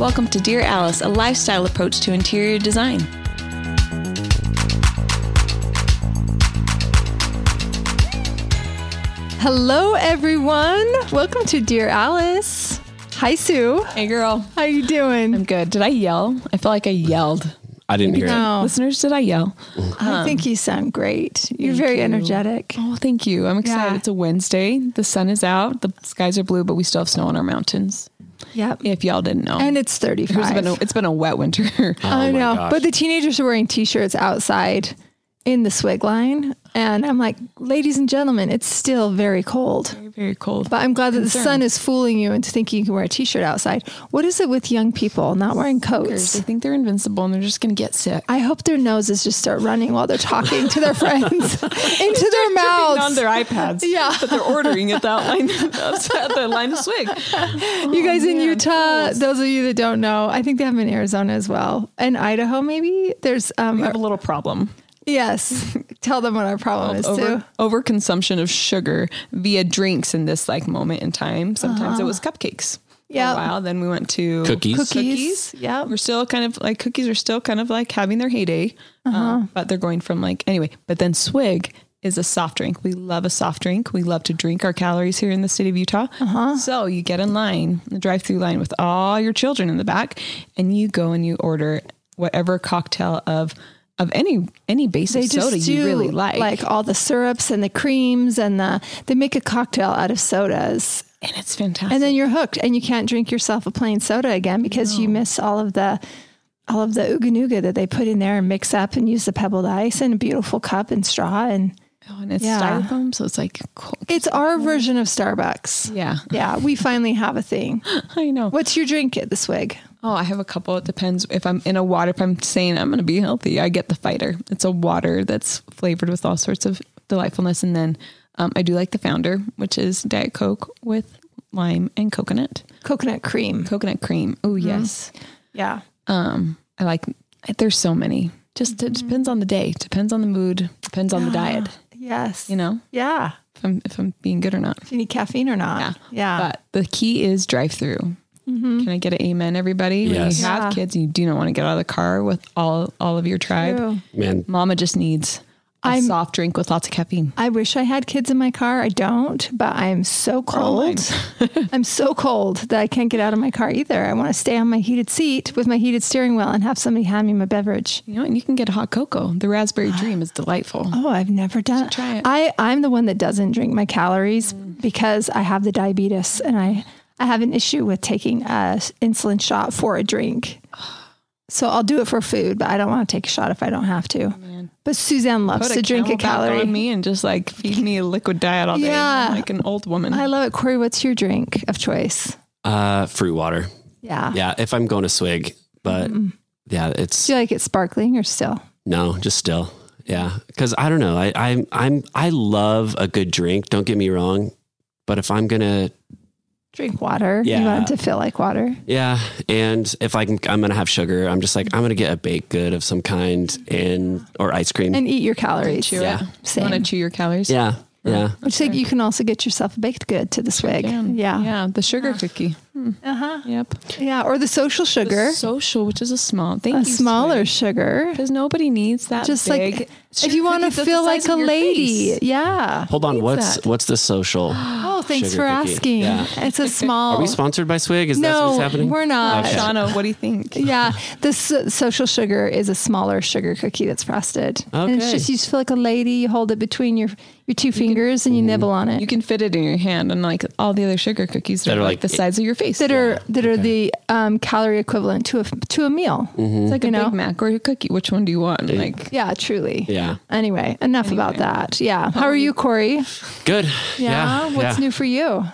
Welcome to Dear Alice, a lifestyle approach to interior design. Hello, everyone. Welcome to Dear Alice. Hi, Sue. Hey, girl. How you doing? I'm good. Did I yell? I feel like I yelled. I didn't hear it. No, Listeners, did I yell? I um, think you sound great. You're very you. energetic. Oh, thank you. I'm excited. Yeah. It's a Wednesday. The sun is out. The skies are blue, but we still have snow on our mountains. Yep. If y'all didn't know. And it's 35. it's been a, it's been a wet winter. Oh I Oh my know. gosh. But the teenagers are wearing t-shirts outside in the swig line. And I'm like, ladies and gentlemen, it's still very cold. very, very cold. But I'm glad that the sun is fooling you into thinking you can wear a t-shirt outside. What is it with young people not wearing coats? They think they're invincible and they're just going to get sick. I hope their noses just start running while they're talking to their friends into their mouths. on their iPads. Yeah. But they're ordering at that line, at the line of swig. You guys in Utah, those of you that don't know, I think they have them in Arizona as well. And Idaho, maybe. There's um We have a little problem. Yes. Tell them what our problem is over too. overconsumption of sugar via drinks in this like moment in time. Sometimes it uh-huh. was cupcakes. Yeah. a while. Then we went to Cookies. Cookies. Yeah. We're still kind of like cookies are still kind of like having their heyday, uh, but they're going from like anyway. But then swig is a soft drink. We love a soft drink. We love to drink our calories here in the state of Utah. Uh-huh. So you get in line, the drive-through line with all your children in the back, and you go and you order whatever cocktail of of any any base They of soda you really like. like all the syrups and the creams and the they make a cocktail out of sodas. and it's fantastic. And then you're hooked and you can't drink yourself a plain soda again because you miss all of the all of the ooga nooga that they put in there and mix up and use the pebbled ice and a beautiful cup and straw and oh, and it's Yeah. styrofoam, so it's like cool. it's our version of Starbucks. yeah, Yeah, we finally have a thing. I know. What's your drink at the swig? Oh, I have a couple. It depends if I'm in a water. If I'm saying I'm going to be healthy, I get the fighter. It's a water that's flavored with all sorts of delightfulness. And then um, I do like the founder, which is Diet Coke with lime and coconut, Coconut cream. coconut cream. Oh yes. Yeah. Um, I like. There's so many. Just it depends on the day. Depends on the mood. Depends on the diet. Yes. You know, Yeah. if I'm if I'm being good or not. If you need caffeine or not. Yeah. Yeah. But the key is drive through. Mm-hmm. Can I get an amen, everybody? When Yes. you have Yeah. kids, and you do not want to get out of the car with all all of your tribe. True. Man, Mama just needs a I'm- soft drink with lots of caffeine. I wish I had kids in my car. I don't, but I'm so cold. I'm so cold that I can't get out of my car either. I want to stay on my heated seat with my heated steering wheel and have somebody hand me my beverage. You know, and you can get a hot cocoa. The raspberry dream is delightful. Oh, I've never done it. try it. I, I'm the one that doesn't drink my calories mm. because I have the diabetes and I, I have an issue with taking a insulin shot for a drink. So I'll do it for food, but I don't want to take a shot if I don't have to. But Suzanne loves Put to drink a CamelBak calorie. on me and just like feed me a liquid diet all day. Yeah. Like an old woman. I love it. Corey, what's your drink of choice? uh, fruit water. Yeah. Yeah, if I'm going to swig, but yeah, it's Do you like it sparkling or still? no, just still. Yeah, because I don't know. I I'm I'm I love a good drink. Don't get me wrong, but if I'm gonna Drink water. You Yeah. want it to feel like water. yeah, and if I can, I'm gonna have sugar. I'm just like I'm gonna get a baked good of some kind and or ice cream. And eat your calories. chew Yeah. it. Same. Want to chew your calories? yeah, yeah. Which like you can also get yourself a baked good to the swig. Can. Yeah. Yeah. The sugar cookie. Uh-huh. Yep. Yeah. Or the social sugar. Social, which is a small. Thank a you. smaller sugar. Because nobody needs that Just big like if you want to feel like a lady. face. Yeah. Hold on, what's that? what's the social? Oh, thanks Sugar for cookie. asking. Yeah. It's a small. Are we sponsored by Swig? Is that no, what's happening? we're not. Okay. Shauna, what do you think? Yeah, this uh, social sugar is a smaller sugar cookie that's frosted. And it's just you just feel like a lady. You hold it between your your two fingers and you nibble on it. You can fit it in your hand, and like all the other sugar cookies that, That are are like, like- the size of your face. That are that are the um, calorie equivalent to a to a meal. it's like a you know? Big Mac or a cookie. Which one do you want? Like Yeah, truly. Yeah. Anyway, enough about that. Yeah. How are you, Corey? Good. Yeah. Yeah. What's yeah. new for you?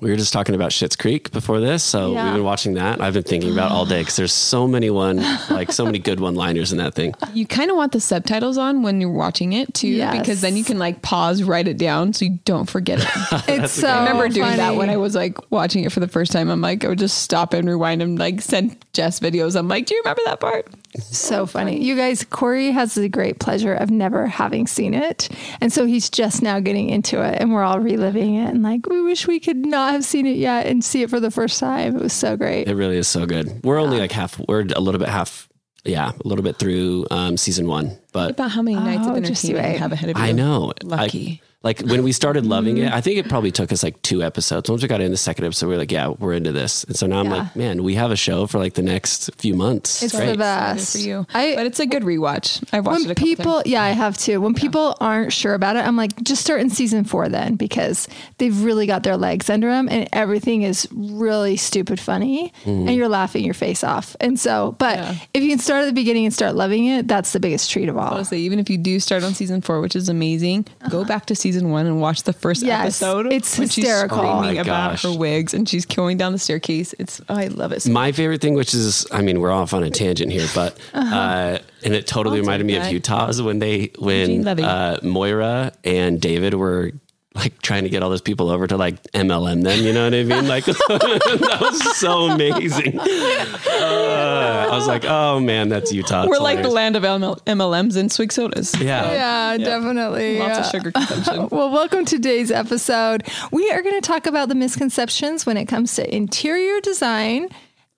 We were just talking about Schitt's Creek before this, so Yeah. we've been watching that. I've been thinking about all day because there's so many one, like so many good one-liners in that thing. you kind of want the subtitles on when you're watching it too, Yes. because then you can like pause, write it down, so you don't forget it. It's so I remember doing that when I was like watching it for the first time. I'm like, I would just stop and rewind and like send Jess videos. I'm like, do you remember that part? So funny. You guys, Corey has the great pleasure of never having seen it. And so he's just now getting into it and we're all reliving it and like, we wish we could not have seen it yet and see it for the first time. It was so great. It really is so good. We're only like half, we're a little bit half, yeah, a little bit through um, season one, but About how many nights of Oh, just entertainment you wait. have ahead of you? I know. Lucky. I- like when we started loving it, mm-hmm. I think it probably took us like two episodes. Once we got in the second episode, we were like, yeah, we're into this. And so now I'm Yeah. like, man, we have a show for like the next few months. It's Great. the best. for you. I- but it's a good rewatch. I've watched it when a couple people times. yeah i have too when people aren't sure about it i'm like just start in season four then because they've really got their legs under them and everything is really stupid funny mm-hmm. and you're laughing your face off and so but Yeah. if you can start at the beginning and start loving it that's the biggest treat of all Honestly, even if you do start on season four, which is amazing, go uh-huh. back to season one and watch the first Yes, episode. it's when hysterical. She's Oh screaming my about gosh. her wigs and she's going down the staircase. It's oh, I love it. So My favorite thing, which is, I mean, we're off on a tangent here, but, uh and it totally I'll reminded take me of that. Utah's when they, when uh, Moira and David were like trying to get all those people over to like MLM them, you know what I mean? Like that was so amazing. Uh, I was like, oh man, that's Utah. We're It's like the land of ML- MLMs and swig sodas. Yeah. yeah, definitely Lots yeah. of sugar consumption. Well, welcome to today's episode. We are going to talk about the misconceptions when it comes to interior design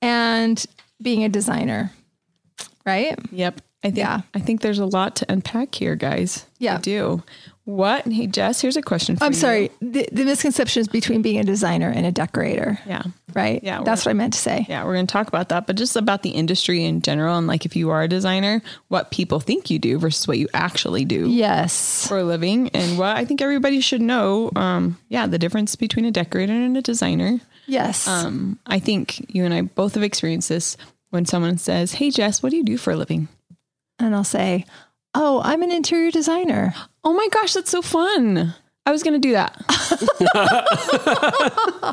and being a designer. Right? Yep. I think Yeah. I think there's a lot to unpack here, guys. Yeah. I do. What? Hey, Jess, here's a question for you. I'm you. sorry. The, the is between being a designer and a decorator. Yeah. Right? Yeah, That's what I meant to say. Yeah, we're going to talk about that, but just about the industry in general and like if you are a designer, what people think you do versus what you actually do Yes. for a living and what I think everybody should know. Um, yeah, the difference between a decorator and a designer. Yes. Um, I think you and I both have experienced this when someone says, Hey, Jess, what do you do for a living? and I'll say, Oh, I'm an interior designer. Oh my gosh, that's so fun. I was going to do that.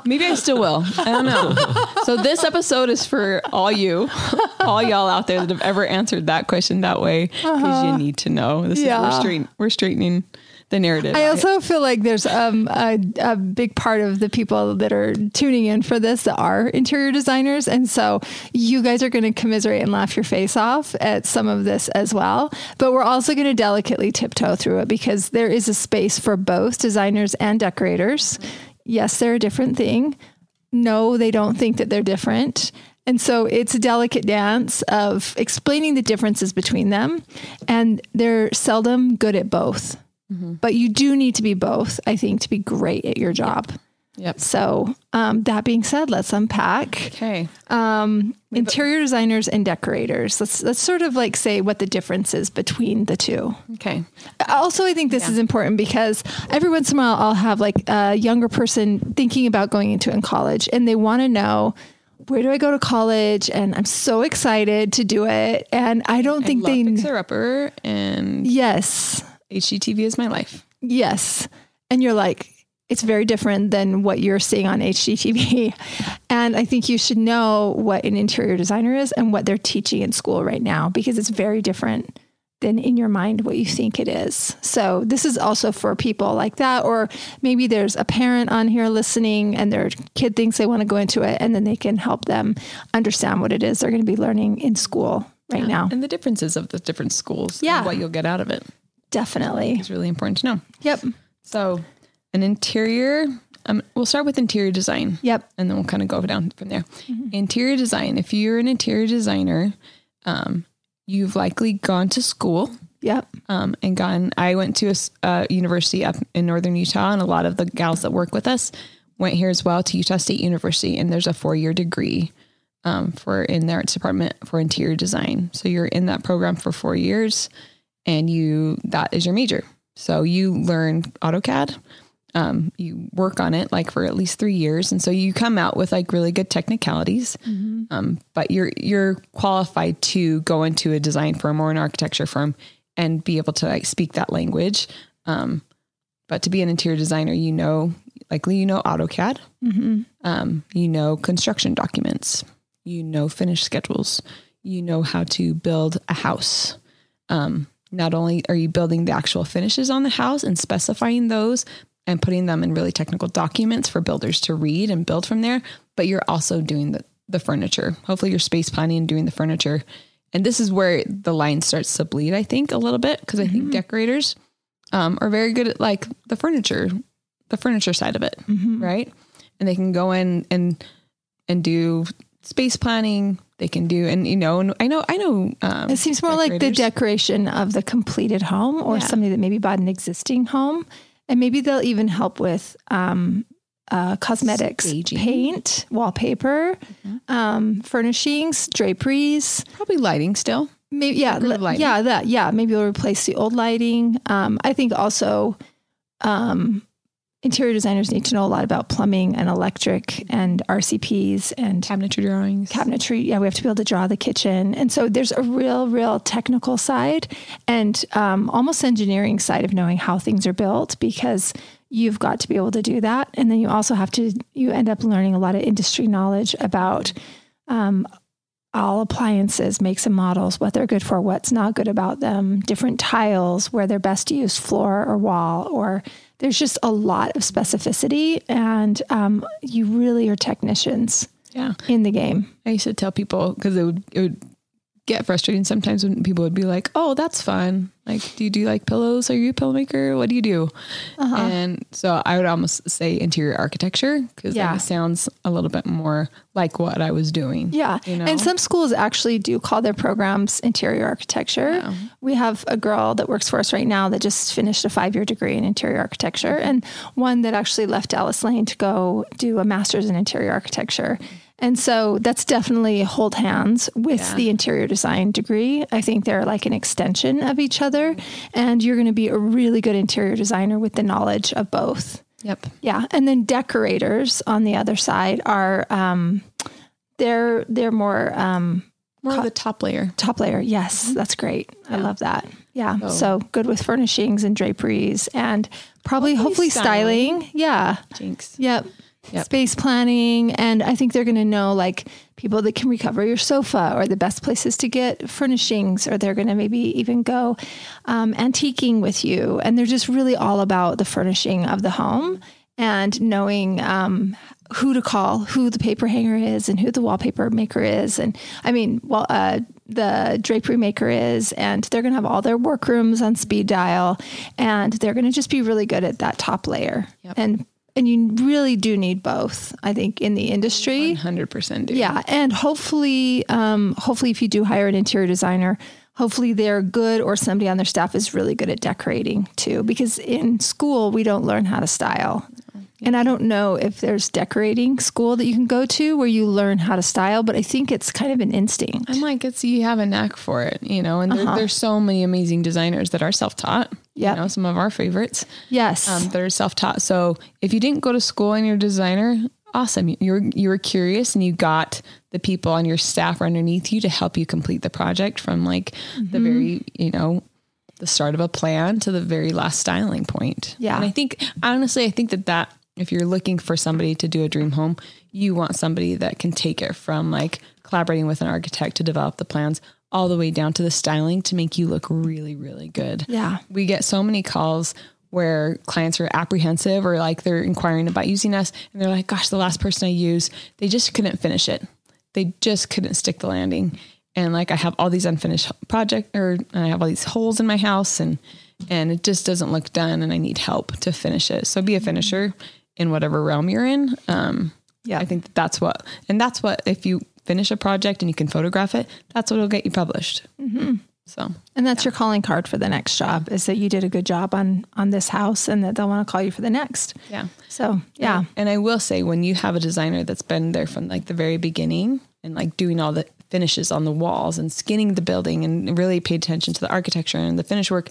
Maybe I still will. I don't know. So this episode is for all you, all y'all out there that have ever answered that question that way because you uh-huh. need to know. This is Yeah. we're, straight, we're straightening the narrative. I also feel like there's um, a, a big part of the people that are tuning in for this that are interior designers. And so you guys are going to commiserate and laugh your face off at some of this as well. But we're also going to delicately tiptoe through it because there is a space for both designers and decorators. Yes, they're a different thing. No, they don't think that they're different. And so it's a delicate dance of explaining the differences between them. And they're seldom good at both. But you do need to be both, I think, to be great at your job. Yep. So, um, that being said, let's unpack Okay. um, interior designers and decorators. Let's let's sort of like say what the difference is between the two. Okay. Also, I think this is important because every once in a while I'll have like a younger person thinking about going into in college, and they want to know where do I go to college, and I'm so excited to do it, and I don't think Love they. Fixer Upper and Yes, HGTV is my life. Yes. And you're like, it's very different than what you're seeing on HGTV. And I think you should know what an interior designer is and what they're teaching in school right now because it's very different than in your mind what you think it is. So this is also for people like that or maybe there's a parent on here listening and their kid thinks they want to go into it and then they can help them understand what it is they're going to be learning in school right now. And the differences of the different schools. Yeah. And what you'll get out of it Definitely. It's really important to know. Yep. So, an interior, um, we'll start with interior design. Yep. And then we'll kind of go down from there. Interior design, if you're an interior designer, um, you've likely gone to school Yep. um, and gone. I went to a, uh, university up in northern Utah, and a lot of the gals that work with us went here as well to Utah State University. And there's a four year degree um, for in their department for interior design. So you're in that program for four years, and you that is your major. So you learn AutoCAD. Um, you work on it like for at least three years, and so you come out with like really good technicalities. Um, but you're you're qualified to go into a design firm or an architecture firm and be able to like speak that language. Um, but to be an interior designer, you know, likely you know AutoCAD, um, you know construction documents, you know finish schedules, you know how to build a house. Um, not only are you building the actual finishes on the house and specifying those and putting them in really technical documents for builders to read and build from there, but you're also doing the, the furniture. Hopefully, you're space planning and doing the furniture and this is where the line starts to bleed, I think, a little bit because I think decorators um, are very good at like the furniture, the furniture side of it, right? And they can go in and and do space planning. They can do, and you know, and I know, I know. Um, It seems more like the decoration of the completed home or Yeah. somebody that maybe bought an existing home. And maybe they'll even help with um, uh, cosmetics, Staging. paint, wallpaper, um, furnishings, draperies. probably lighting still. Maybe yeah, lighting. yeah, that yeah. Maybe we'll replace the old lighting. Um, I think also um, interior designers need to know a lot about plumbing and electric and RCPs and Cabinetry drawings. cabinetry. Yeah, we have to be able to draw the kitchen, and so there's a real, real technical side and um, almost engineering side of knowing how things are built because you've got to be able to do that, and then you also have to. You end up learning a lot of industry knowledge about. Um, all appliances, makes and models, what they're good for, what's not good about them, different tiles, where they're best to use floor or wall, or there's just a lot of specificity, and um, you really are technicians yeah. in the game. I used to tell people because it would it would get frustrating sometimes when people would be like, "Oh, that's fun. Like, do you do like pillows? Are you a pillow maker? What do you do?" Uh-huh. And so I would almost say interior architecture because Yeah. it sounds a little bit more like what I was doing. Yeah. you know? And some schools actually do call their programs interior architecture. We have a girl that works for us right now that just finished a five year degree in interior architecture and one that actually left Alice Lane to go do a master's in interior architecture. And so that's definitely hold hands with Yeah. the interior design degree. I think they're like an extension of each other. And you're going to be a really good interior designer with the knowledge of both. Yep. Yeah, and then decorators on the other side are um, they're they're more um, More of the top layer. top layer. Yes, that's great. I love that. Yeah, Oh. so good with furnishings and draperies and probably hopefully, styling. styling. Yeah, Jinx. yep. Yep. Space planning, and I think they're going to know like people that can recover your sofa or the best places to get furnishings, or they're going to maybe even go um, antiquing with you. And they're just really all about the furnishing of the home and knowing um, who to call, who the paper hanger is, and who the wallpaper maker is. And I mean, well, uh, the drapery maker is, and they're going to have all their workrooms on speed dial, and they're going to just be really good at that top layer. Yep. And and you really do need both, I think, in the industry. 100% do. Yeah, and hopefully, um, hopefully, if you do hire an interior designer, hopefully they're good or somebody on their staff is really good at decorating too. Because in school we don't learn how to style, and I don't know if there's decorating school that you can go to where you learn how to style, but I think it's kind of an instinct. I'm like, it's you have a knack for it, you know, and there, there's so many amazing designers that are self taught. Yep. You know, some of our favorites. Yes, um, that are self-taught. So if you didn't go to school and you're a designer, awesome. You were you were curious and you got the people on your staff or underneath you to help you complete the project from like Mm-hmm. the very you know the start of a plan to the very last styling point. Yeah. and I think honestly, I think that that if you're looking for somebody to do a dream home, you want somebody that can take it from like collaborating with an architect to develop the plans all the way down to the styling to make you look really really good. Yeah, we get so many calls where clients are apprehensive or like they're inquiring about using us and they're like gosh the last person i used they just couldn't finish it. They just couldn't stick the landing. And like i have all these unfinished project or i have all these holes in my house and and it just doesn't look done and i need help to finish it. So be a finisher in whatever realm you're in. Um Yeah. i think that that's what and that's what if you finish a project and you can photograph it that's what will get you published. So and that's your calling card for the next job is that you did a good job on on this house, and that they'll want to call you for the next. yeah. So yeah, And I will say, when you have a designer that's been there from like the very beginning and like doing all the finishes on the walls and skinning the building and really paid attention to the architecture and the finish work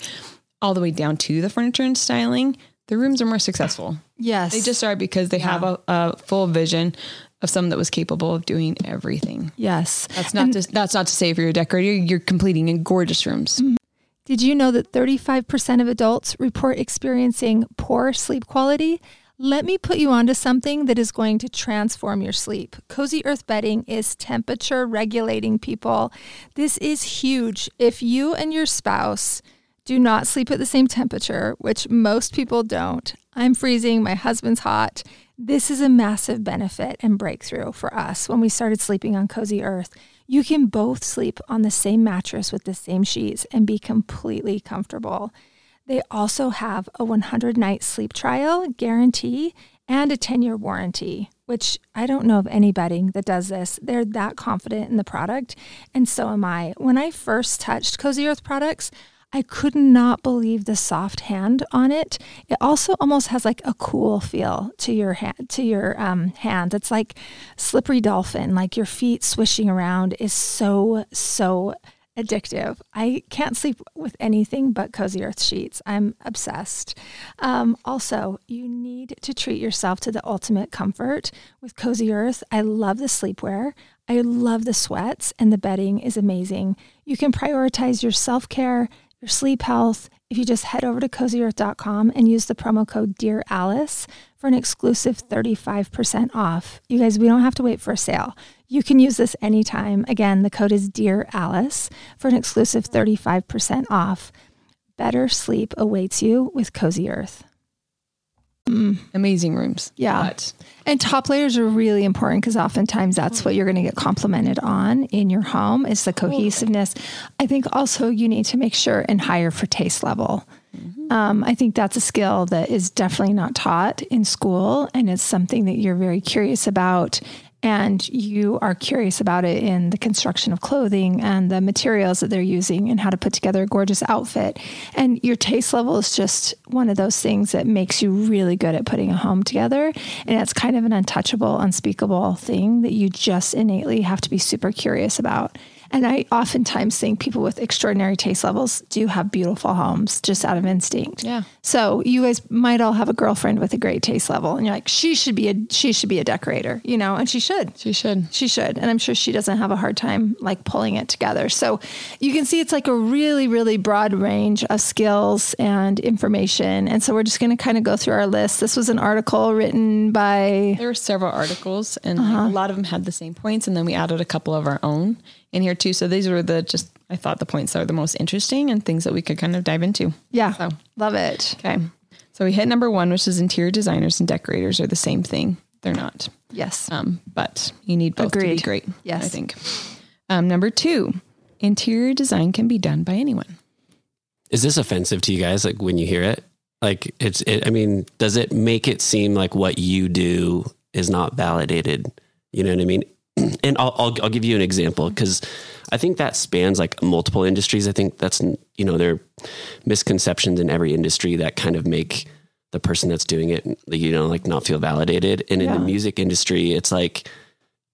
all the way down to the furniture and styling, the rooms are more successful. yes, They just are because they have a, a full vision of someone that was capable of doing everything. yes. That's not to, that's not to say if you're a decorator, you're completing in gorgeous rooms. Mm-hmm. Did you know that 35% of adults report experiencing poor sleep quality? Let me put you onto something that is going to transform your sleep. Cozy Earth bedding is temperature regulating, people. This is huge. If you and your spouse do not sleep at the same temperature, which most people don't, I'm freezing, my husband's hot. This is a massive benefit and breakthrough for us when we started sleeping on Cozy Earth. You can both sleep on the same mattress with the same sheets and be completely comfortable. They also have a 100 night sleep trial guarantee and a 10 year warranty, which I don't know of any bedding that does this. They're that confident in the product, and so am I. When I first touched Cozy Earth products, I could not believe the soft hand on it. It also almost has like a cool feel to your hand. To your um, hand, it's like slippery dolphin. Like your feet swishing around is so so addictive. I can't sleep with anything but Cozy Earth sheets. I'm obsessed. Um, also, you need to treat yourself to the ultimate comfort with Cozy Earth. I love the sleepwear. I love the sweats, and the bedding is amazing. You can prioritize your self care your sleep health if you just head over to cozyearth.com and use the promo code Dear Alice for an exclusive 35% off. You guys, we don't have to wait for a sale. You can use this anytime. Again, the code is Dear Alice for an exclusive 35% off. Better sleep awaits you with Cozy Earth. Mm. Amazing rooms. Yeah. But. And top layers are really important because oftentimes that's what you're going to get complimented on in your home is the cohesiveness. I think also you need to make sure and hire for taste level. Mm-hmm. Um, I think that's a skill that is definitely not taught in school, and it's something that you're very curious about and you are curious about it in the construction of clothing and the materials that they're using and how to put together a gorgeous outfit. And your taste level is just one of those things that makes you really good at putting a home together. And it's kind of an untouchable, unspeakable thing that you just innately have to be super curious about. And I oftentimes think people with extraordinary taste levels do have beautiful homes just out of instinct. Yeah. So you guys might all have a girlfriend with a great taste level and you're like, she should be a she should be a decorator, you know, and she should. She should. She should. And I'm sure she doesn't have a hard time like pulling it together. So you can see it's like a really, really broad range of skills and information. And so we're just gonna kind of go through our list. This was an article written by There were several articles and uh-huh. like a lot of them had the same points and then we added a couple of our own in here too. So these were the just I thought the points that are the most interesting and things that we could kind of dive into. Yeah. So love it. Okay. So we hit number one, which is interior designers and decorators are the same thing. They're not. Yes. Um, but you need both Agreed. to be great. Yes. I think. Um, number two, interior design can be done by anyone. Is this offensive to you guys? Like when you hear it, like it's, it, I mean, does it make it seem like what you do is not validated? You know what I mean? And I'll, I'll, I'll give you an example because I think that spans like multiple industries. I think that's you know there are misconceptions in every industry that kind of make the person that's doing it you know like not feel validated. And in yeah. the music industry, it's like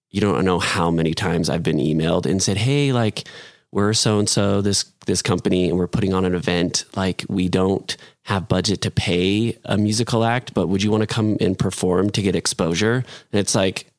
you don't know how many times I've been emailed and said, "Hey, like we're so and so this this company and we're putting on an event. Like we don't have budget to pay a musical act, but would you want to come and perform to get exposure?" And it's like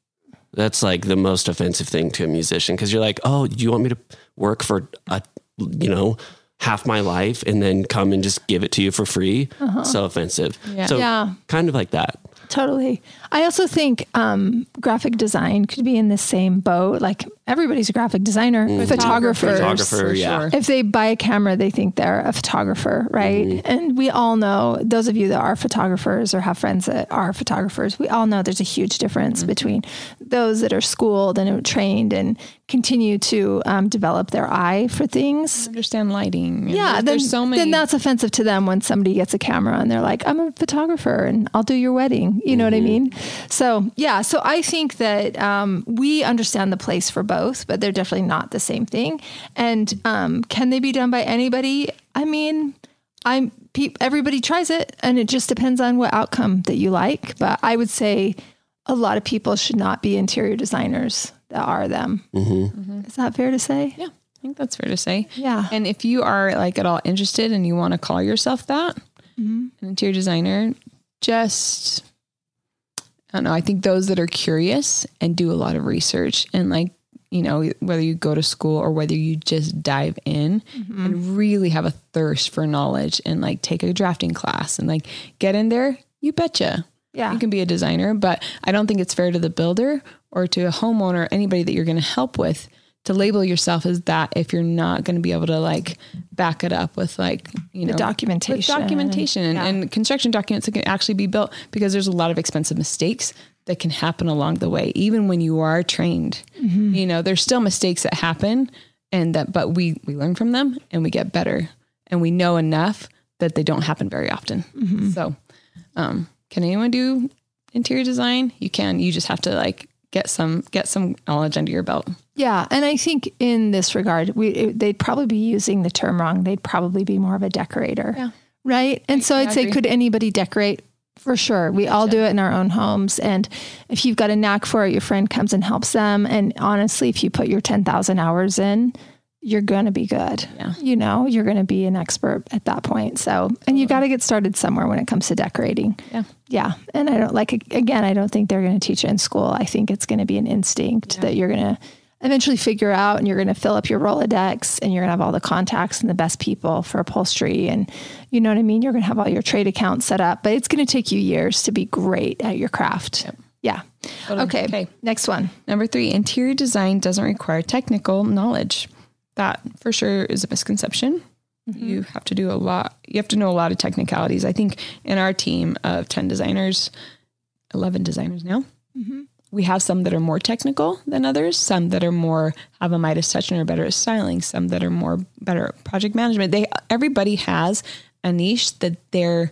that's like the most offensive thing to a musician because you're like, oh, do you want me to work for a, you know, half my life and then come and just give it to you for free? Uh-huh. So offensive. Yeah. So yeah. kind of like that. Totally. I also think um, graphic design could be in the same boat. Like everybody's a graphic designer, mm. photographer. Photographer, yeah. Sure. If they buy a camera, they think they're a photographer, right? Mm. And we all know, those of you that are photographers or have friends that are photographers, we all know there's a huge difference mm. between those that are schooled and trained and continue to um, develop their eye for things. I Understand lighting. Yeah, there's, then, there's so many. Then that's offensive to them when somebody gets a camera and they're like, "I'm a photographer and I'll do your wedding." You know mm-hmm. what I mm-hmm. mean? So yeah, so I think that um, we understand the place for both, but they're definitely not the same thing. And um, can they be done by anybody? I mean, I'm everybody tries it, and it just depends on what outcome that you like. But I would say a lot of people should not be interior designers that are them. Mm-hmm. Mm-hmm. Is that fair to say? Yeah, I think that's fair to say. Yeah. And if you are like at all interested and you want to call yourself that, mm-hmm. an interior designer, just I don't know. I think those that are curious and do a lot of research and like you know whether you go to school or whether you just dive in mm-hmm. and really have a thirst for knowledge and like take a drafting class and like get in there, you betcha. Yeah. You can be a designer, but I don't think it's fair to the builder or to a homeowner, anybody that you're going to help with to label yourself as that if you're not going to be able to like back it up with like you know with documentation, documentation, and, yeah. and construction documents that can actually be built because there's a lot of expensive mistakes that can happen along the way, even when you are trained. Mm-hmm. You know, there's still mistakes that happen, and that but we we learn from them and we get better, and we know enough that they don't happen very often. Mm-hmm. So, um, can anyone do interior design? You can. You just have to like get some get some knowledge under your belt. Yeah, and I think in this regard, we it, they'd probably be using the term wrong. They'd probably be more of a decorator. Yeah. Right. And so I'd say, could anybody decorate? For sure. We all do it in our own homes. And if you've got a knack for it, your friend comes and helps them. And honestly, if you put your 10,000 hours in, you're going to be good. Yeah. You know, you're going to be an expert at that point. So, and you got to get started somewhere when it comes to decorating. Yeah. Yeah. And I don't like, again, I don't think they're going to teach it in school. I think it's going to be an instinct yeah. that you're going to eventually figure out and you're going to fill up your Rolodex and you're going to have all the contacts and the best people for upholstery. And you know what I mean? You're going to have all your trade accounts set up, but it's going to take you years to be great at your craft. Yep. Yeah. Okay. okay. Next one. Number three interior design doesn't require technical knowledge that for sure is a misconception. Mm-hmm. You have to do a lot. You have to know a lot of technicalities. I think in our team of 10 designers, 11 designers now, mm-hmm. We have some that are more technical than others, some that are more have a Midas touch and are better at styling, some that are more better at project management. They, everybody has a niche that they're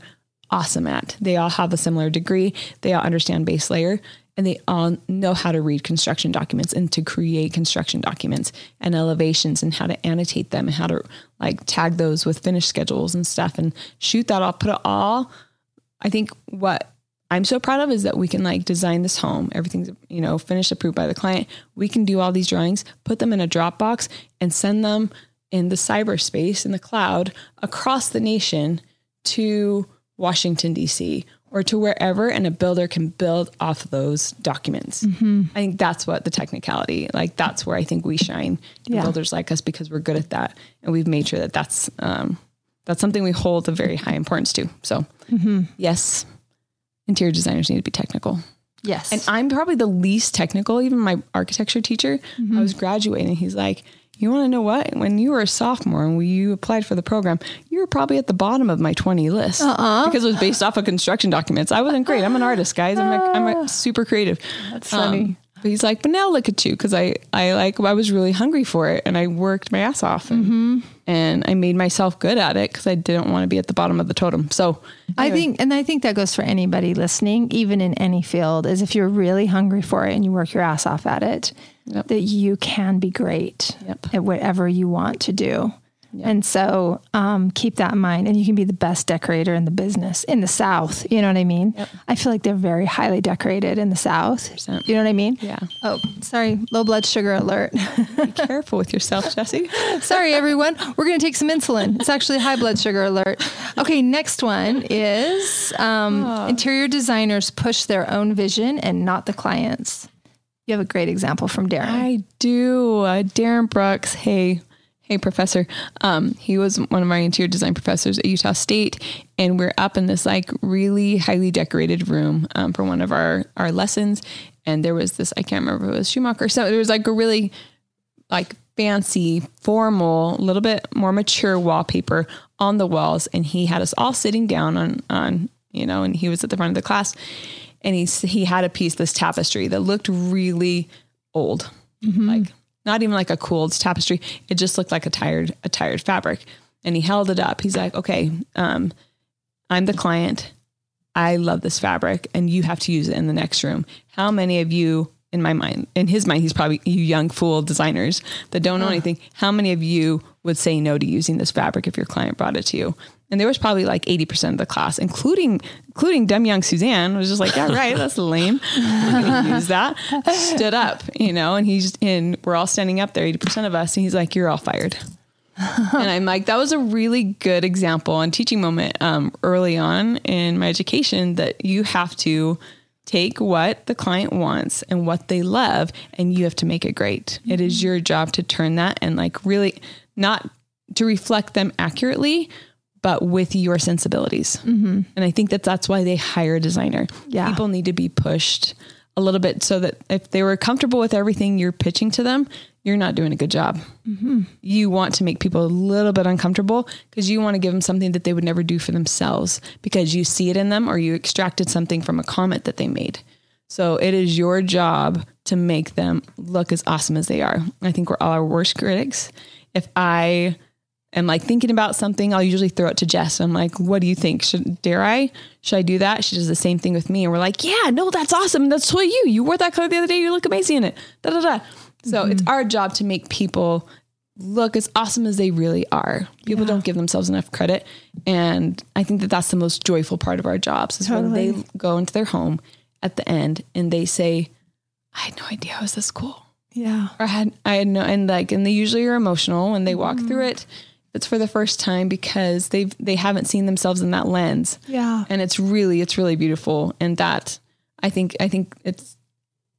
awesome at. They all have a similar degree. They all understand base layer and they all know how to read construction documents and to create construction documents and elevations and how to annotate them and how to like tag those with finish schedules and stuff and shoot that all, put it all. I think what I'm so proud of is that we can like design this home. Everything's, you know, finished approved by the client. We can do all these drawings, put them in a Dropbox and send them in the cyberspace in the cloud across the nation to Washington, D.C or to wherever and a builder can build off those documents. Mm-hmm. I think that's what the technicality, like that's where I think we shine. Yeah. Builders like us because we're good at that. And we've made sure that that's, um, that's something we hold a very high importance to. So mm-hmm. yes, interior designers need to be technical. Yes. And I'm probably the least technical. Even my architecture teacher, mm-hmm. I was graduating. He's like, you want to know what? When you were a sophomore and you applied for the program, you were probably at the bottom of my 20 list uh-uh. because it was based off of construction documents. I wasn't great. I'm an artist, guys. I'm, a, I'm a super creative. That's funny. Um, but he's like, but now look at you. Cause I, I like, I was really hungry for it and I worked my ass off and, mm-hmm. And I made myself good at it cause I didn't want to be at the bottom of the totem. So anyway. I think, and I think that goes for anybody listening, even in any field is if you're really hungry for it and you work your ass off at it, yep. that you can be great yep. at whatever you want to do. And so um, keep that in mind. And you can be the best decorator in the business in the South. You know what I mean? Yep. I feel like they're very highly decorated in the South. Percent. You know what I mean? Yeah. Oh, sorry. Low blood sugar alert. be careful with yourself, Jesse. sorry, everyone. We're going to take some insulin. It's actually high blood sugar alert. Okay, next one is um, oh. interior designers push their own vision and not the clients. You have a great example from Darren. I do. Uh, Darren Brooks. Hey, hey, professor. Um, he was one of my interior design professors at Utah State, and we're up in this like really highly decorated room um, for one of our our lessons. And there was this I can't remember if it was Schumacher. So there was like a really like fancy, formal, a little bit more mature wallpaper on the walls, and he had us all sitting down on on you know, and he was at the front of the class and he he had a piece this tapestry that looked really old, mm-hmm. like not even like a cool tapestry. It just looked like a tired a tired fabric. And he held it up. He's like, "Okay, um, I'm the client. I love this fabric, and you have to use it in the next room. How many of you?" In my mind, in his mind, he's probably you young fool designers that don't know uh. anything. How many of you would say no to using this fabric if your client brought it to you? And there was probably like 80% of the class, including including dumb young Suzanne, was just like, yeah, right, that's lame. use that. Stood up, you know, and he's in, we're all standing up there, 80% of us, and he's like, you're all fired. and I'm like, that was a really good example and teaching moment um, early on in my education that you have to take what the client wants and what they love, and you have to make it great. Mm-hmm. It is your job to turn that and like really not to reflect them accurately, but with your sensibilities. Mm-hmm. And I think that that's why they hire a designer. Yeah. People need to be pushed a little bit so that if they were comfortable with everything you're pitching to them, you're not doing a good job. You want to make people a little bit uncomfortable because you want to give them something that they would never do for themselves because you see it in them or you extracted something from a comment that they made. So it is your job to make them look as awesome as they are. I think we're all our worst critics. If I am like thinking about something, I'll usually throw it to Jess. I'm like, what do you think? Should dare I? Should I do that? She does the same thing with me. And we're like, yeah, no, that's awesome. That's totally you. You wore that color the other day. You look amazing in it. Da da da. So it's mm-hmm. our job to make people look as awesome as they really are. People don't give themselves enough credit. And I think that that's the most joyful part of our jobs is when they go into their home at the end and they say, I had no idea I was this cool Yeah. or I had I had no and like and they usually are emotional when they walk through mm-hmm. it. It's for the first time because they've they haven't seen themselves in that lens. Yeah. And it's really it's really beautiful. And that I think I think it's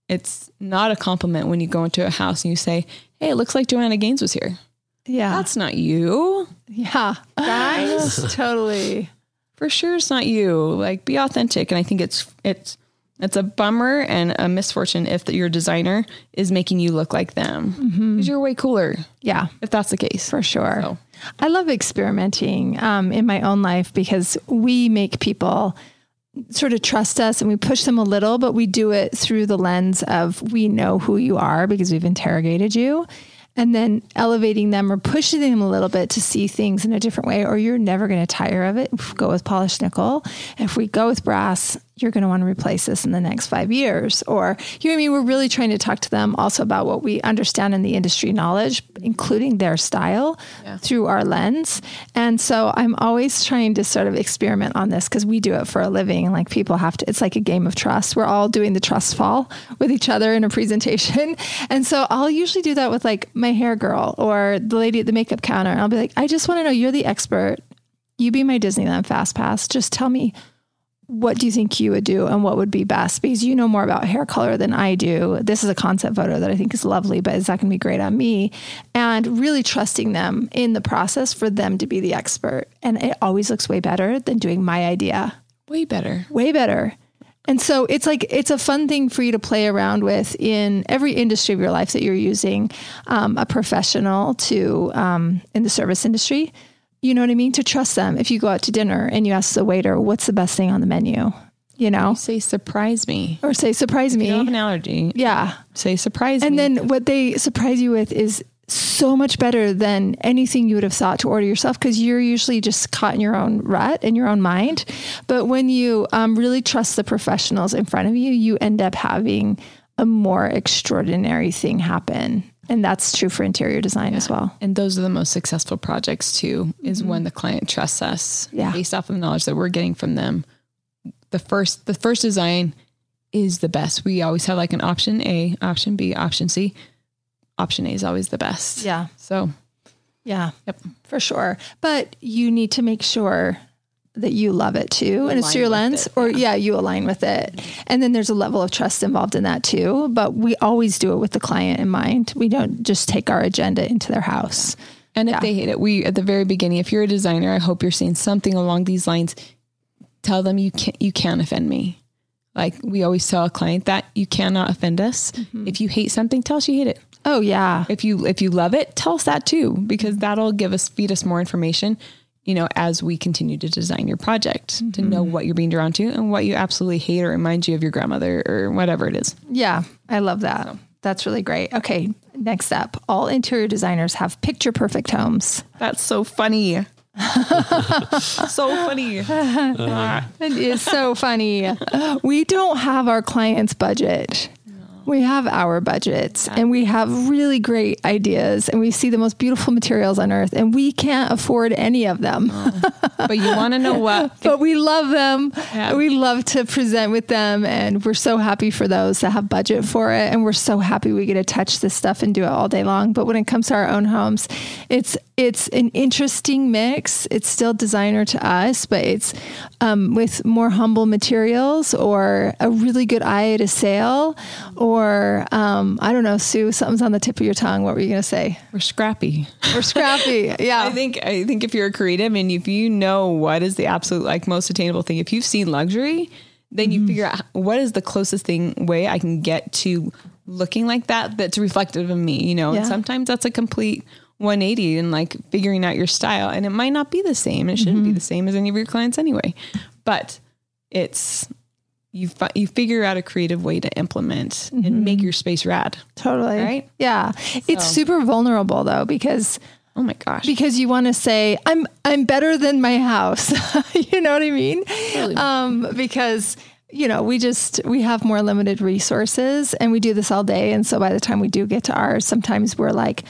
it's not a compliment when you go into a house and you say, Hey, it looks like Joanna Gaines was here. Yeah. That's not you. yeah. Guys. totally. For sure it's not you. Like be authentic. And I think it's it's it's a bummer and a misfortune if your designer is making you look like them. Mm-hmm. Because you're way cooler Yeah. if that's the case. For sure. So. I love experimenting um, in my own life because we make people sort of trust us and we push them a little, but we do it through the lens of we know who you are because we've interrogated you. And then elevating them or pushing them a little bit to see things in a different way, or you're never going to tire of it. If we go with polished nickel, if we go with brass, you're going to want to replace this in the next five years. Or, you know what I mean? We're really trying to talk to them also about what we understand in the industry knowledge, including their style through our lens. And so I'm always trying to sort of experiment on this because we do it for a living. Like people have to, it's like a game of trust. We're all doing the trust fall with each other in a presentation. And so I'll usually do that with like my hair girl or the lady at the makeup counter. And I'll be like, I just want to know you're the expert. You be my Disneyland Fast Pass. Just tell me what do you think you would do and what would be best because you know more about hair color than I do. This is a concept photo that I think is lovely, but is that going to be great on me? And really trusting them in the process for them to be the expert. And it always looks way better than doing my idea. Way better. Way better. And so it's like it's a fun thing for you to play around with in every industry of your life that you're using um, a professional to um, in the service industry. You know what I mean? To trust them. If you go out to dinner and you ask the waiter, "What's the best thing on the menu?" You know, Say surprise me. or say, "Surprise me. You have an allergy. Yeah, Say surprise me. and me. then what they surprise you with is so much better than anything you would have thought to order yourself because you're usually just caught in your own rut in your own mind. But when you um, really trust the professionals in front of you, you end up having a more extraordinary thing happen. And that's true for interior design as well. and those are the most successful projects too, is when mm-hmm. the client trusts us Yeah. based off of the knowledge that we're getting from them. The first the first design is the best. We always have like an option A, option B, option C. Option A is always the best. Yeah. So Yeah. Yep. For sure. But you need to make sure that you love it too. and it's through your lens it, or yeah. you align with it. And then there's a level of trust involved in that too. But we always do it with the client in mind. We don't just take our agenda into their house. And if Yeah. they hate it, we at the very beginning, if you're a designer, I hope you're saying something along these lines. Tell them you can't you can't offend me. Like we always tell a client that you cannot offend us. Mm-hmm. If you hate something, tell us you hate it. Oh yeah. If you if you love it, tell us that too, because that'll give us feed us more information, you know, as we continue to design your project to know mm-hmm. what you're being drawn to and what you absolutely hate or reminds you of your grandmother or whatever it is. Yeah. I love that. That's really great. Okay. Next up, all interior designers have picture perfect homes. That's so funny. so funny. It is so funny. We don't have our client's budget. We have our budgets and we have really great ideas and we see the most beautiful materials on earth and we can't afford any of them. But you want to know what? but we love them. Yeah. We love to present with them and we're so happy for those that have budget for it and we're so happy we get to touch this stuff and do it all day long. But when it comes to our own homes, it's it's an interesting mix. It's still designer to us, but it's um, with more humble materials or a really good eye at a sale or um, I don't know, Sue, something's on the tip of your tongue. What were you going to say? We're scrappy. We're scrappy. Yeah. I think I think if you're a creative and if you know what is the absolute like most attainable thing, if you've seen luxury, then you figure out what is the closest thing way I can get to looking like that that's reflective of me, you know. Yeah. And sometimes that's a complete 180 and like figuring out your style and it might not be the same. It shouldn't be Mm-hmm. the same as any of your clients anyway. But it's you fi- you figure out a creative way to implement and make your space rad. Totally. Right? Yeah. It's super vulnerable though because Oh my gosh. because you want to say I'm I'm better than my house. you know what I mean? Um, because you know we just we have more limited resources and we do this all day, and so by the time we do get to ours, sometimes we're like.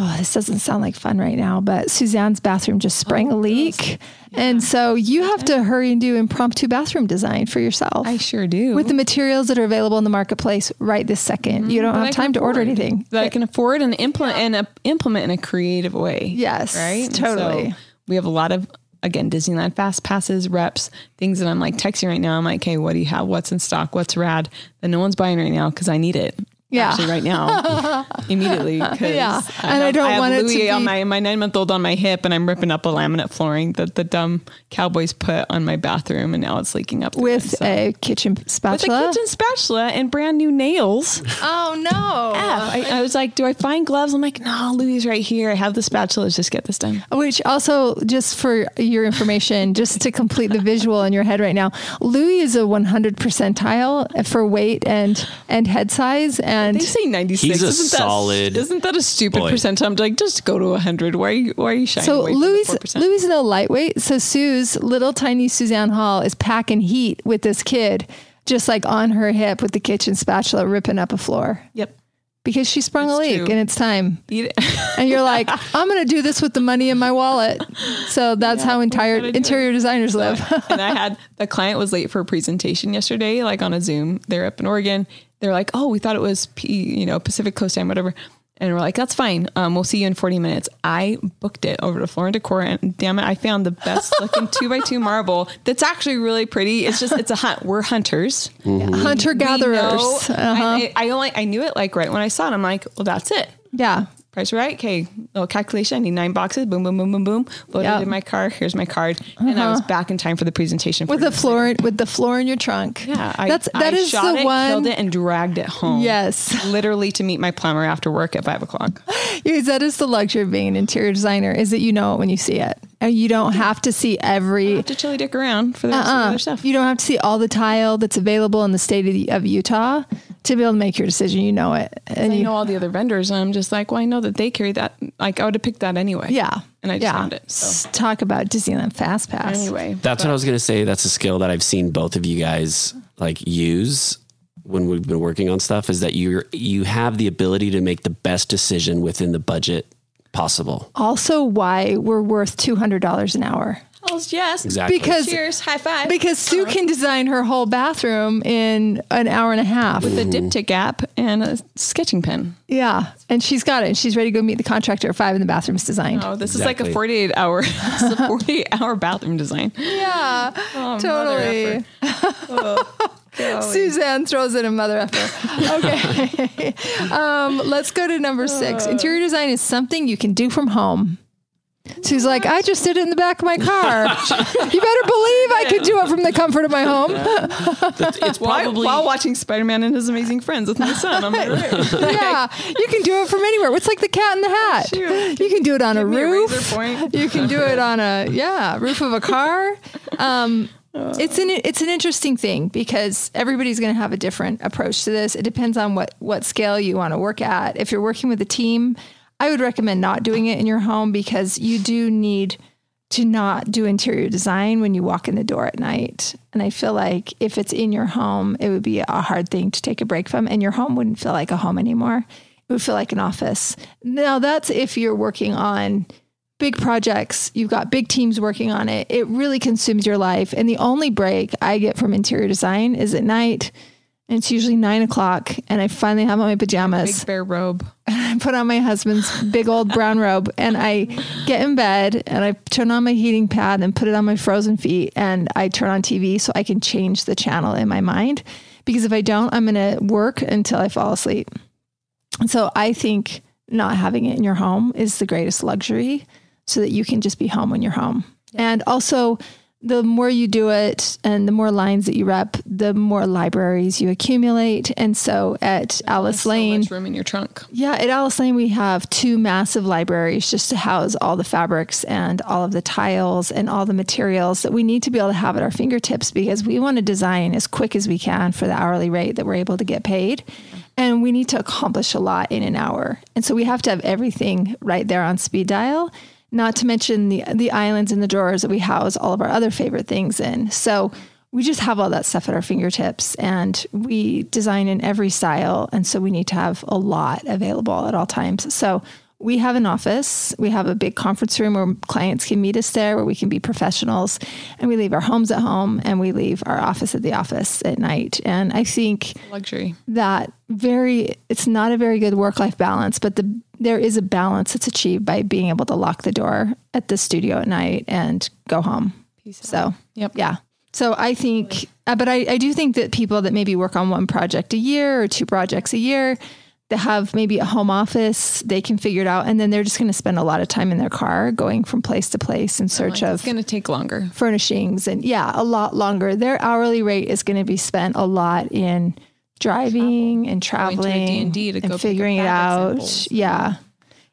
Oh, this doesn't sound like fun right now, but Suzanne's bathroom just sprang a leak. And so you have to hurry and do impromptu bathroom design for yourself I sure do. with the materials that are available in the marketplace right this 2nd You don't That have can time to order anything. that I can afford and implement and uh, implement in a creative way. Yes, right. Totally. so we have a lot of again Disneyland fast passes, reps, things that I'm like texting right now. I'm like, hey, what do you have? What's in stock? What's rad? That no one's buying right now because I need it. Yeah. actually, right now, immediately. Yeah. And I don't have want it to Louis on my my nine month old on my hip, and I'm ripping up a laminate flooring that the dumb cowboys put on my bathroom, and now it's leaking up with it, so. a kitchen spatula. with a kitchen spatula and brand new nails. Oh no! I, I was like, do I find gloves? I'm like, no, Louis right here. I have the spatula. Let's just get this done. Which also, just for your information, just to complete the visual in your head right now, Louis is a 100 percentile for weight and and head size, and They say 96. He's a isn't that, solid Isn't that a stupid boy. percentile? I'm like, just go to 100. Why are you, why are you shining so away from Louis the 4%? Louis is no lightweight. So Sue's little tiny Suzanne Hall is packing heat with this kid, just like on her hip with the kitchen spatula ripping up a floor Yep. because she sprung a leak true. and it's time. It. and you're like, I'm going to do this with the money in my wallet. So that's how entire interior designers live. and I had the client was late for a presentation yesterday, like on a Zoom. They're up in Oregon. They're like, oh, we thought it was P, you know Pacific Coast time, whatever. And we're like, that's fine. Um, we'll see you in 40 minutes. I booked it over to Floor and Decor, and damn it, I found the best looking two by two marble that's actually really pretty. It's just it's a hunt. We're hunters. Hunter gatherers. Uh-huh. I, I only I knew it like right when I saw it. I'm like, well, that's it. yeah. Right. Okay. Little calculation. I need nine boxes. Boom, boom, boom, boom, boom. Loaded Yep. Uh-huh. in my car. Here's my card. And I was back in time for the presentation. With the floor with the floor in your trunk. yeah, I, That's that I is shot the it, one killed it, and dragged it home. Yes. literally to meet my plumber after work at five o'clock. Yes, that is the luxury of being an interior designer is that you know it when you see it. And you don't have to see every Have to chili dick around for the rest of the uh, other stuff. you don't have to see all the tile that's available in the state of, the, of Utah to be able to make your decision. You know it. And I you know all the other vendors, and I'm just like, well, I know that they carry that. Like, I would have picked that anyway. yeah. and I just yeah. found it. So Talk about Disneyland Fast Pass. anyway, That's what I was going to say. That's a skill that I've seen both of you guys like use when we've been working on stuff is that you you have the ability to make the best decision within the budget possible. Also why we're worth $200 an hour. Hells yes. Exactly. Because Cheers. High five. because Sue can design her whole bathroom in an hour and a half. with a diptych app and a sketching pen. Yeah, and she's got it. She's ready to go meet the contractor at five, and the bathroom's designed. Oh, this Exactly. is like a 48 hour, this is a 48 hour bathroom design. Yeah, Oh, totally. Suzanne throws in a mother effer. Okay, um, let's go to number six. Interior design is something you can do from home. Sue's like, I just did it in the back of my car. you better believe I could do it from the comfort of my home. It's While, probably while watching Spider Man and His Amazing Friends with my son. I'm like, yeah, you can do it from anywhere. It's like the cat in the hat. Shoot. You can do it on a me a roof. razor point. You can do it on a yeah roof of a car. Um, it's an it's an interesting thing because everybody's going to have a different approach to this. It depends on what what scale you want to work at. If you're working with a team, I would recommend not doing it in your home because you do need to not do interior design when you walk in the door at night. And I feel like if it's in your home, it would be a hard thing to take a break from, and your home wouldn't feel like a home anymore. It would feel like an office. Now, that's if you're working on big projects, you've got big teams working on it. It really consumes your life. And the only break I get from interior design is at night. And it's usually nine o'clock, and I finally have on my pajamas. Big bear robe. I put on my husband's big old brown robe and I get in bed and I turn on my heating pad and put it on my frozen feet and I turn on TV so I can change the channel in my mind. Because if I don't, I'm going to work until I fall asleep. And so I think not having it in your home is the greatest luxury so that you can just be home when you're home. And also, the more you do it and the more lines that you rep, the more libraries you accumulate. And so at Alice Lane, much room in your trunk. yeah, at Alice Lane, we have two massive libraries just to house all the fabrics and all of the tiles and all the materials that we need to be able to have at our fingertips because we want to design as quick as we can for the hourly rate that we're able to get paid. And we need to accomplish a lot in an hour. And so we have to have everything right there on speed dial, not to mention the the islands and the drawers that we house all of our other favorite things in. So we just have all that stuff at our fingertips and we design in every style and so we need to have a lot available at all times so we have an office we have a big conference room where clients can meet us there where we can be professionals and we leave our homes at home and we leave our office at the office at night and i think Luxury. that very it's not a very good work life balance but the there is a balance that's achieved by being able to lock the door at the studio at night and go home so Yep. yeah. So I think, uh, but I, I do think that people that maybe work on one project a year or two projects a year, that have maybe a home office, they can figure it out, and then they're just going to spend a lot of time in their car going from place to place in search Like, of it's going to take longer. furnishings and yeah, a lot longer. Their hourly rate is going to be spent a lot in driving and traveling D&D to and figuring it out. samples. Yeah.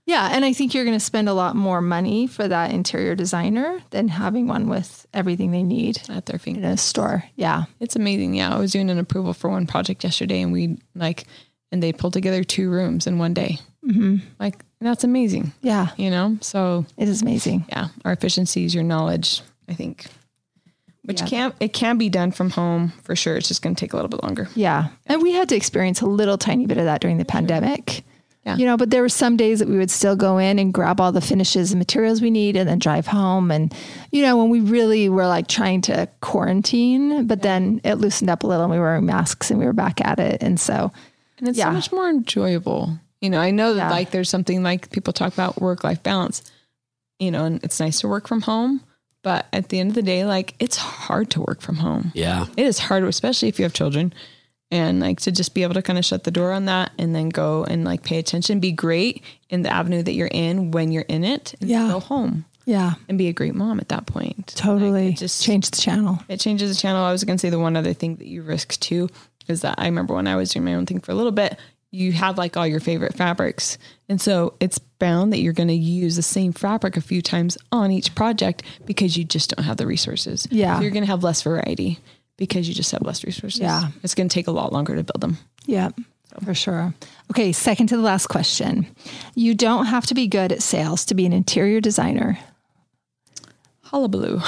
Yeah, and I think you're going to spend a lot more money for that interior designer than having one with everything they need At their in a store. Yeah. It's amazing. Yeah. I was doing an approval for one project yesterday and we like, and they pulled together two rooms in one day. Mm-hmm. Like, that's amazing, Yeah. you know? So, It is amazing. yeah, our efficiencies, your knowledge, I think, which Yeah. can, it can be done from home for sure. It's just going to take a little bit longer. Yeah. And we had to experience a little tiny bit of that during the pandemic. Yeah. You know, but there were some days that we would still go in and grab all the finishes and materials we need and then drive home. And, you know, when we really were like trying to quarantine, but then it loosened up a little and we were wearing masks and we were back at it. And so, And it's Yeah. so much more enjoyable. You know, I know that Yeah. like there's something like people talk about work life balance, you know, and it's nice to work from home. But at the end of the day, like it's hard to work from home. Yeah. It is hard, especially if you have children. And like to just be able to kind of shut the door on that and then go and like pay attention, be great in the avenue that you're in when you're in it, and Yeah. go home yeah, and be a great mom at that point. totally Like, it just change the channel. it changes the channel. I was going to say the one other thing that you risk too is that I remember when I was doing my own thing for a little bit, you have like all your favorite fabrics. And so it's bound that you're going to use the same fabric a few times on each project because you just don't have the resources. Yeah. So you're going to have less variety because you just have less resources. Yeah. It's going to take a lot longer to build them. Yeah, for sure. Okay, second to the last question. You don't have to be good at sales to be an interior designer. Hullabaloo.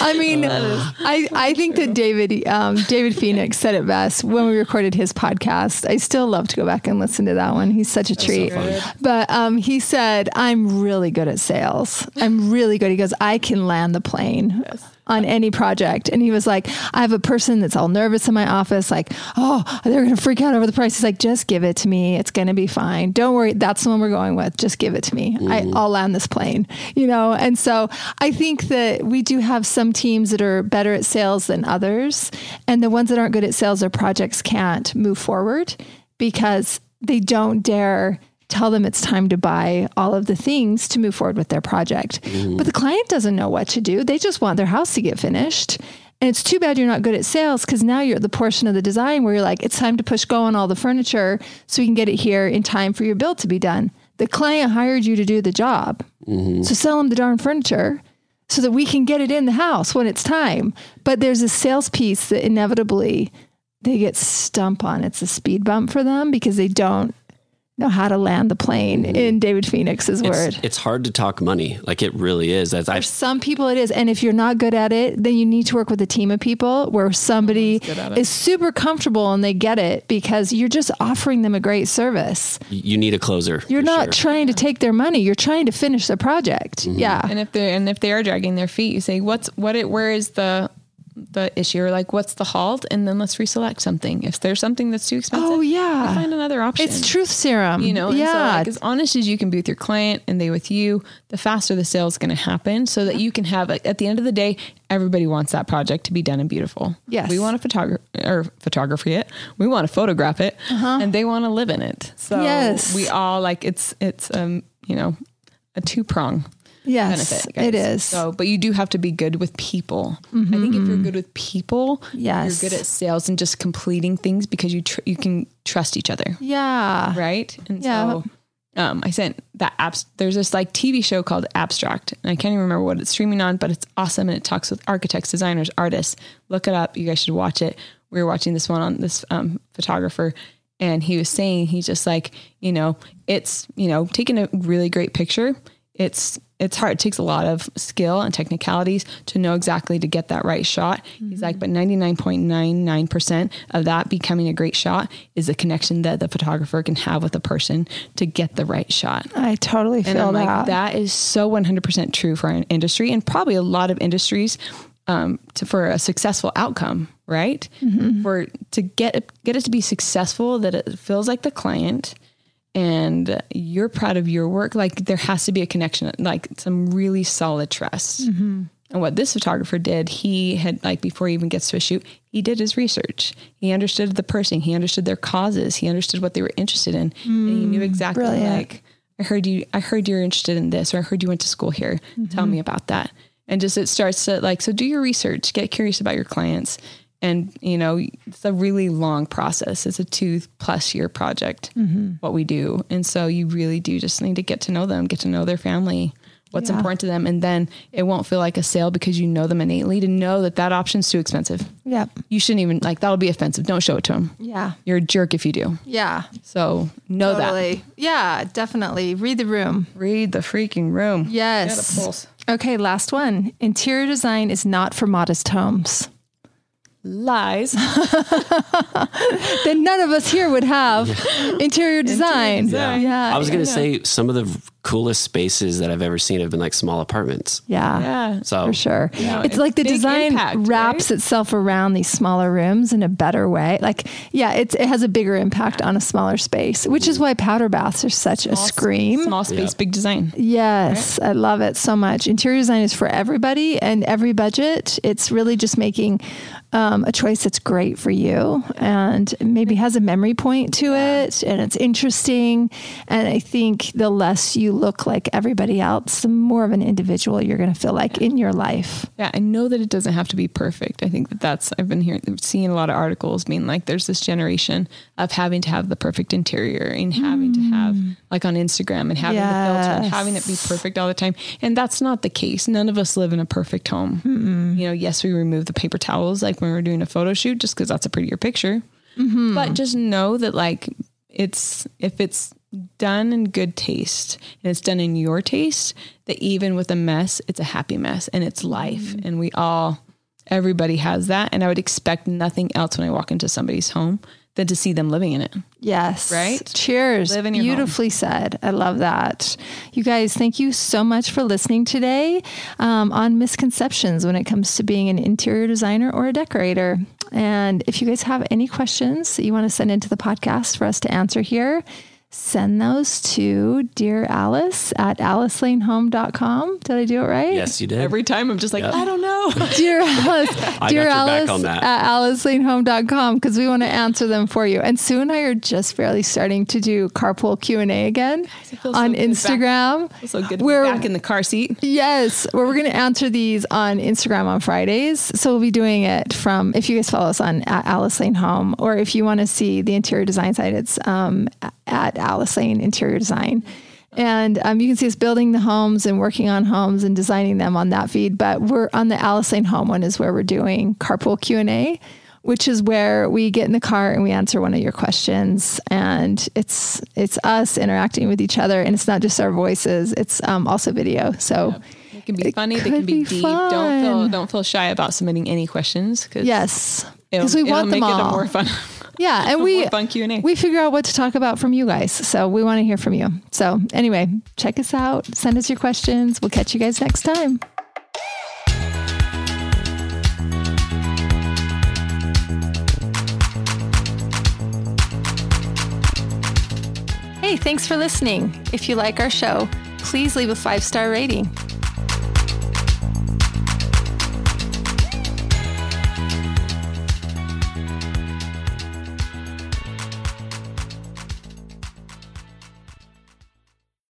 I mean, I, I think that David um, David Phoenix said it best when we recorded his podcast. I still love to go back and listen to that one. He's such a treat. but um, he said, "I'm really good at sales. I'm really good." He goes, "I can land the plane." On any project. And he was like, I have a person that's all nervous in my office, like, oh, they're going to freak out over the price. He's like, just give it to me. It's going to be fine. Don't worry. That's the one we're going with. Just give it to me. I, I'll land this plane, you know? And so I think that we do have some teams that are better at sales than others. And the ones that aren't good at sales, their projects can't move forward because they don't dare tell them it's time to buy all of the things to move forward with their project. Mm-hmm. But the client doesn't know what to do. They just want their house to get finished. And it's too bad you're not good at sales because now you're at the portion of the design where you're like, it's time to push go on all the furniture so we can get it here in time for your build to be done. The client hired you to do the job. Mm-hmm. So sell them the darn furniture so that we can get it in the house when it's time. But there's a sales piece that inevitably they get stump on. It's a speed bump for them because they don't know how to land the plane mm-hmm. in David Phoenix's word. It's, it's hard to talk money. Like it really is. That's I've Some people it is. And if you're not good at it, then you need to work with a team of people where somebody good at it. is super comfortable and they get it because you're just offering them a great service. you need a closer. You're not sure. trying to take their money. You're trying to finish the project. Mm-hmm. Yeah. And if they're and if they are dragging their feet, you say, "What's what? It where is the the issue? Or like, what's the halt?" And then let's reselect something. If there's something that's too expensive, Oh, yeah. find another option. It's truth serum. you know. And so, Yeah. like, as honest as you can be with your client and they with you, the faster the sale is going to happen. So that you can have at the end of the day, everybody wants that project to be done and beautiful. Yes. we want to photograph or photography it. We want to photograph it, and they want to live in it. So Uh-huh. Yes. we all like it's it's um you know a two prong. Yes, benefit. guys. it is. So, but you do have to be good with people. I think if you're good with people, Mm-hmm. Yes. you're good at sales and just completing things because you tr- you can trust each other, Yeah. right? And Yeah. so, um, I sent that apps. There's this like TV show called Abstract, and I can't even remember what it's streaming on, but it's awesome and it talks with architects, designers, artists. Look it up. You guys should watch it. We were watching this one on this um, photographer, and he was saying he's just like you know it's you know taking a really great picture. It's it's hard. It takes a lot of skill and technicalities to know exactly to get that right shot. He's like, but 99.99% of that becoming a great shot is the connection that the photographer can have with the person to get the right shot. I totally feel And I'm that. like, that is so 100% true for our industry and probably a lot of industries um, to, for a successful outcome, right? For to get get it to be successful, that it feels like the client and you're proud of your work. Like there has to be a connection, like some really solid trust. Mm-hmm. And what this photographer did, he had like before he even gets to a shoot, he did his research. He understood the person, he understood their causes, he understood what they were interested in, and he knew mm, exactly brilliant. like I heard you I heard you're interested in this or I heard you went to school here. Tell me mm-hmm. about that. And just it starts to like so do your research, get curious about your clients. And you know, it's a really long process. It's a two plus year project, mm-hmm. what we do. And so you really do just need to get to know them, get to know their family, what's Yeah. important to them. And then it won't feel like a sale because you know them innately to know that that option's too expensive. Yep. You shouldn't even like, that'll be offensive. Don't show it to them. Yeah. You're a jerk if you do. Yeah. So know that. Totally. Yeah, definitely. Read the room. Read the freaking room. Yes. Get a pulse. Okay, last one. Interior design is not for modest homes. Lies. Then none of us here would have interior design. design. Yeah. I was going to say some of the coolest spaces that I've ever seen have been like small apartments. Yeah. Yeah. So For sure. Yeah, it's, it's like the design impact, wraps right? itself around these smaller rooms in a better way. Like, yeah, it's, it has a bigger impact on a smaller space, which is mm-hmm. why powder baths are such a scream. Small space, Yeah. big design. Yes, I love it so much. Interior design is for everybody and every budget. It's really just making um, a choice that's great for you and maybe has a memory point to it and it's interesting. And I think the less you look like everybody else, the more of an individual you're going to feel like in your life. Yeah, I know that it doesn't have to be perfect. I think that that's I've been hearing seeing a lot of articles being like there's this generation of having to have the perfect interior and having to have like on Instagram and having the filter and having it be perfect all the time. And that's not the case. None of us live in a perfect home. You know, yes, we remove the paper towels like when we're doing a photo shoot just because that's a prettier picture. Mm-hmm. But just know that like it's if it's done in good taste and it's done in your taste, that even with a mess, it's a happy mess and it's life. Mm-hmm. And we all everybody has that. And I would expect nothing else when I walk into somebody's home than to see them living in it. Yes. Right? Cheers. Your home. Beautifully said. I love that. You guys, thank you so much for listening today um, on misconceptions when it comes to being an interior designer or a decorator. And if you guys have any questions that you want to send into the podcast for us to answer here, send those to Dear Alice at alicelanehome.com. Did I do it right? yes, you did. Every time I'm just like, I don't know. Dear Alice, dear Alice on that. at alicelanehome.com because we want to answer them for you. And Sue and I are just barely starting to do carpool Q&A again feels so on Instagram. so good to We're- be back in the car seat. Yes, where we're going to answer these on Instagram on Fridays. So we'll be doing it from, if you guys follow us on at Alice Lane Home, or if you want to see the interior design side, it's um, at Alice Lane Interior Design. And um, you can see us building the homes and working on homes and designing them on that feed. But we're on the Alice Lane Home one is where we're doing carpool Q and A, which is where we get in the car and we answer one of your questions. And it's it's us interacting with each other, and it's not just our voices; it's um, also video. So. it can be It funny. They can be, be deep. Don't feel don't feel shy about submitting any questions. Cause Yes, because we want make them it a all. more fun, yeah, and we more fun Q and A. we figure out what to talk about from you guys. So we want to hear from you. So anyway, check us out. Send us your questions. We'll catch you guys next time. Hey, thanks for listening. If you like our show, please leave a five star rating.